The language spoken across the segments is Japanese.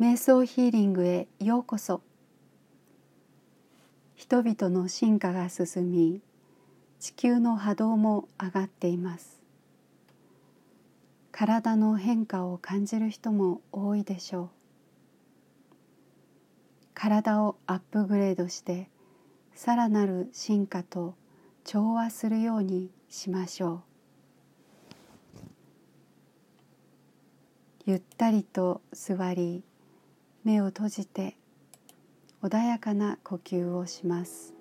瞑想ヒーリングへようこそ。人々の進化が進み地球の波動も上がっています。体の変化を感じる人も多いでしょう。体をアップグレードしてさらなる進化と調和するようにしましょう。ゆったりと座り目を閉じて穏やかな呼吸をします。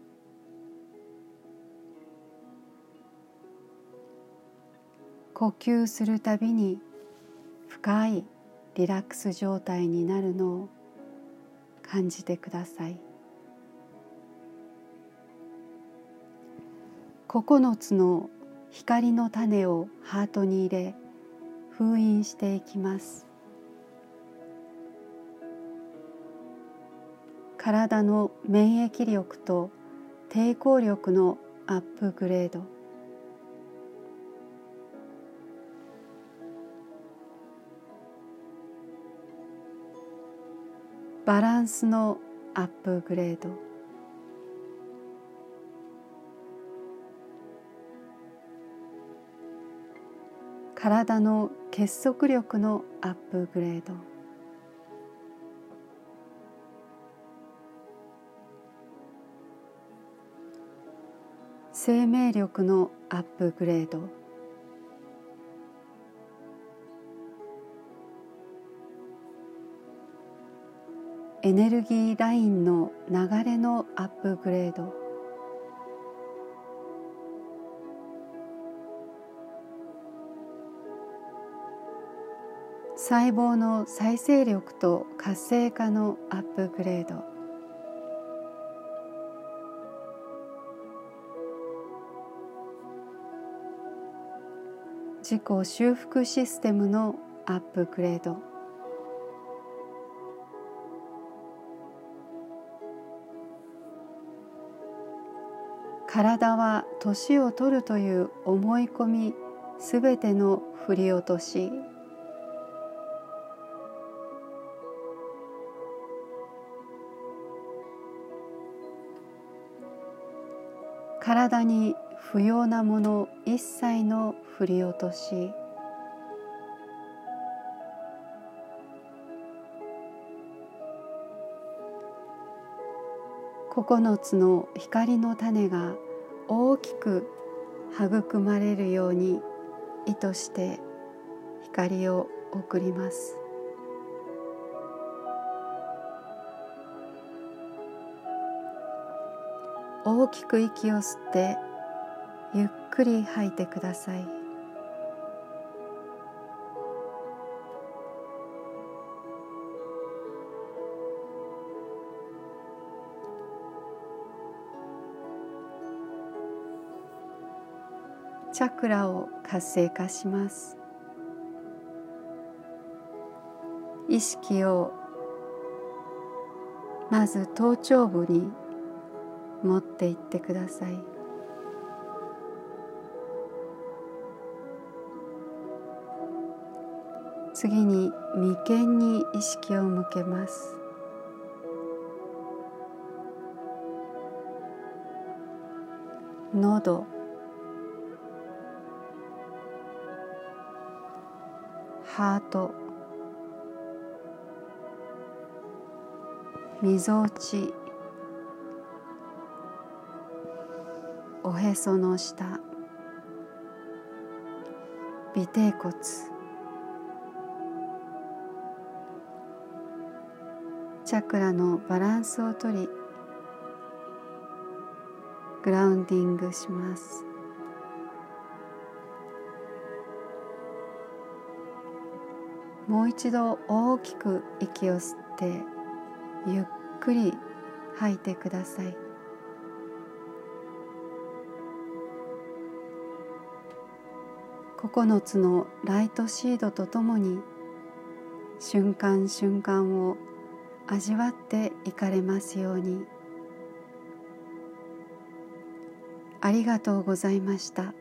呼吸するたびに深いリラックス状態になるのを感じてください。9つの光の種をハートに入れ封印していきます。体の免疫力と抵抗力のアップグレード。バランスのアップグレード。体の結束力のアップグレード。生命力のアップグレード。エネルギーラインの流れのアップグレード。細胞の再生力と活性化のアップグレード。自己修復システムのアップグレード。体は年を取るという思い込みすべての振り落とし。体に不要なもの一切の振り落とし9つの光の種が大きく育まれるように意図して光を送ります。大きく息を吸ってゆっくり吐いてください。チャクラを活性化します。意識をまず頭頂部に持っていってください。次に眉間に意識を向けます。喉。ハート。みぞおち。おへその下。尾てい骨。チャクラのバランスをとりグラウンディングします。もう一度大きく息を吸ってゆっくり吐いてください。9つのライトシードとともに瞬間瞬間を味わっていかれますようにありがとうございました。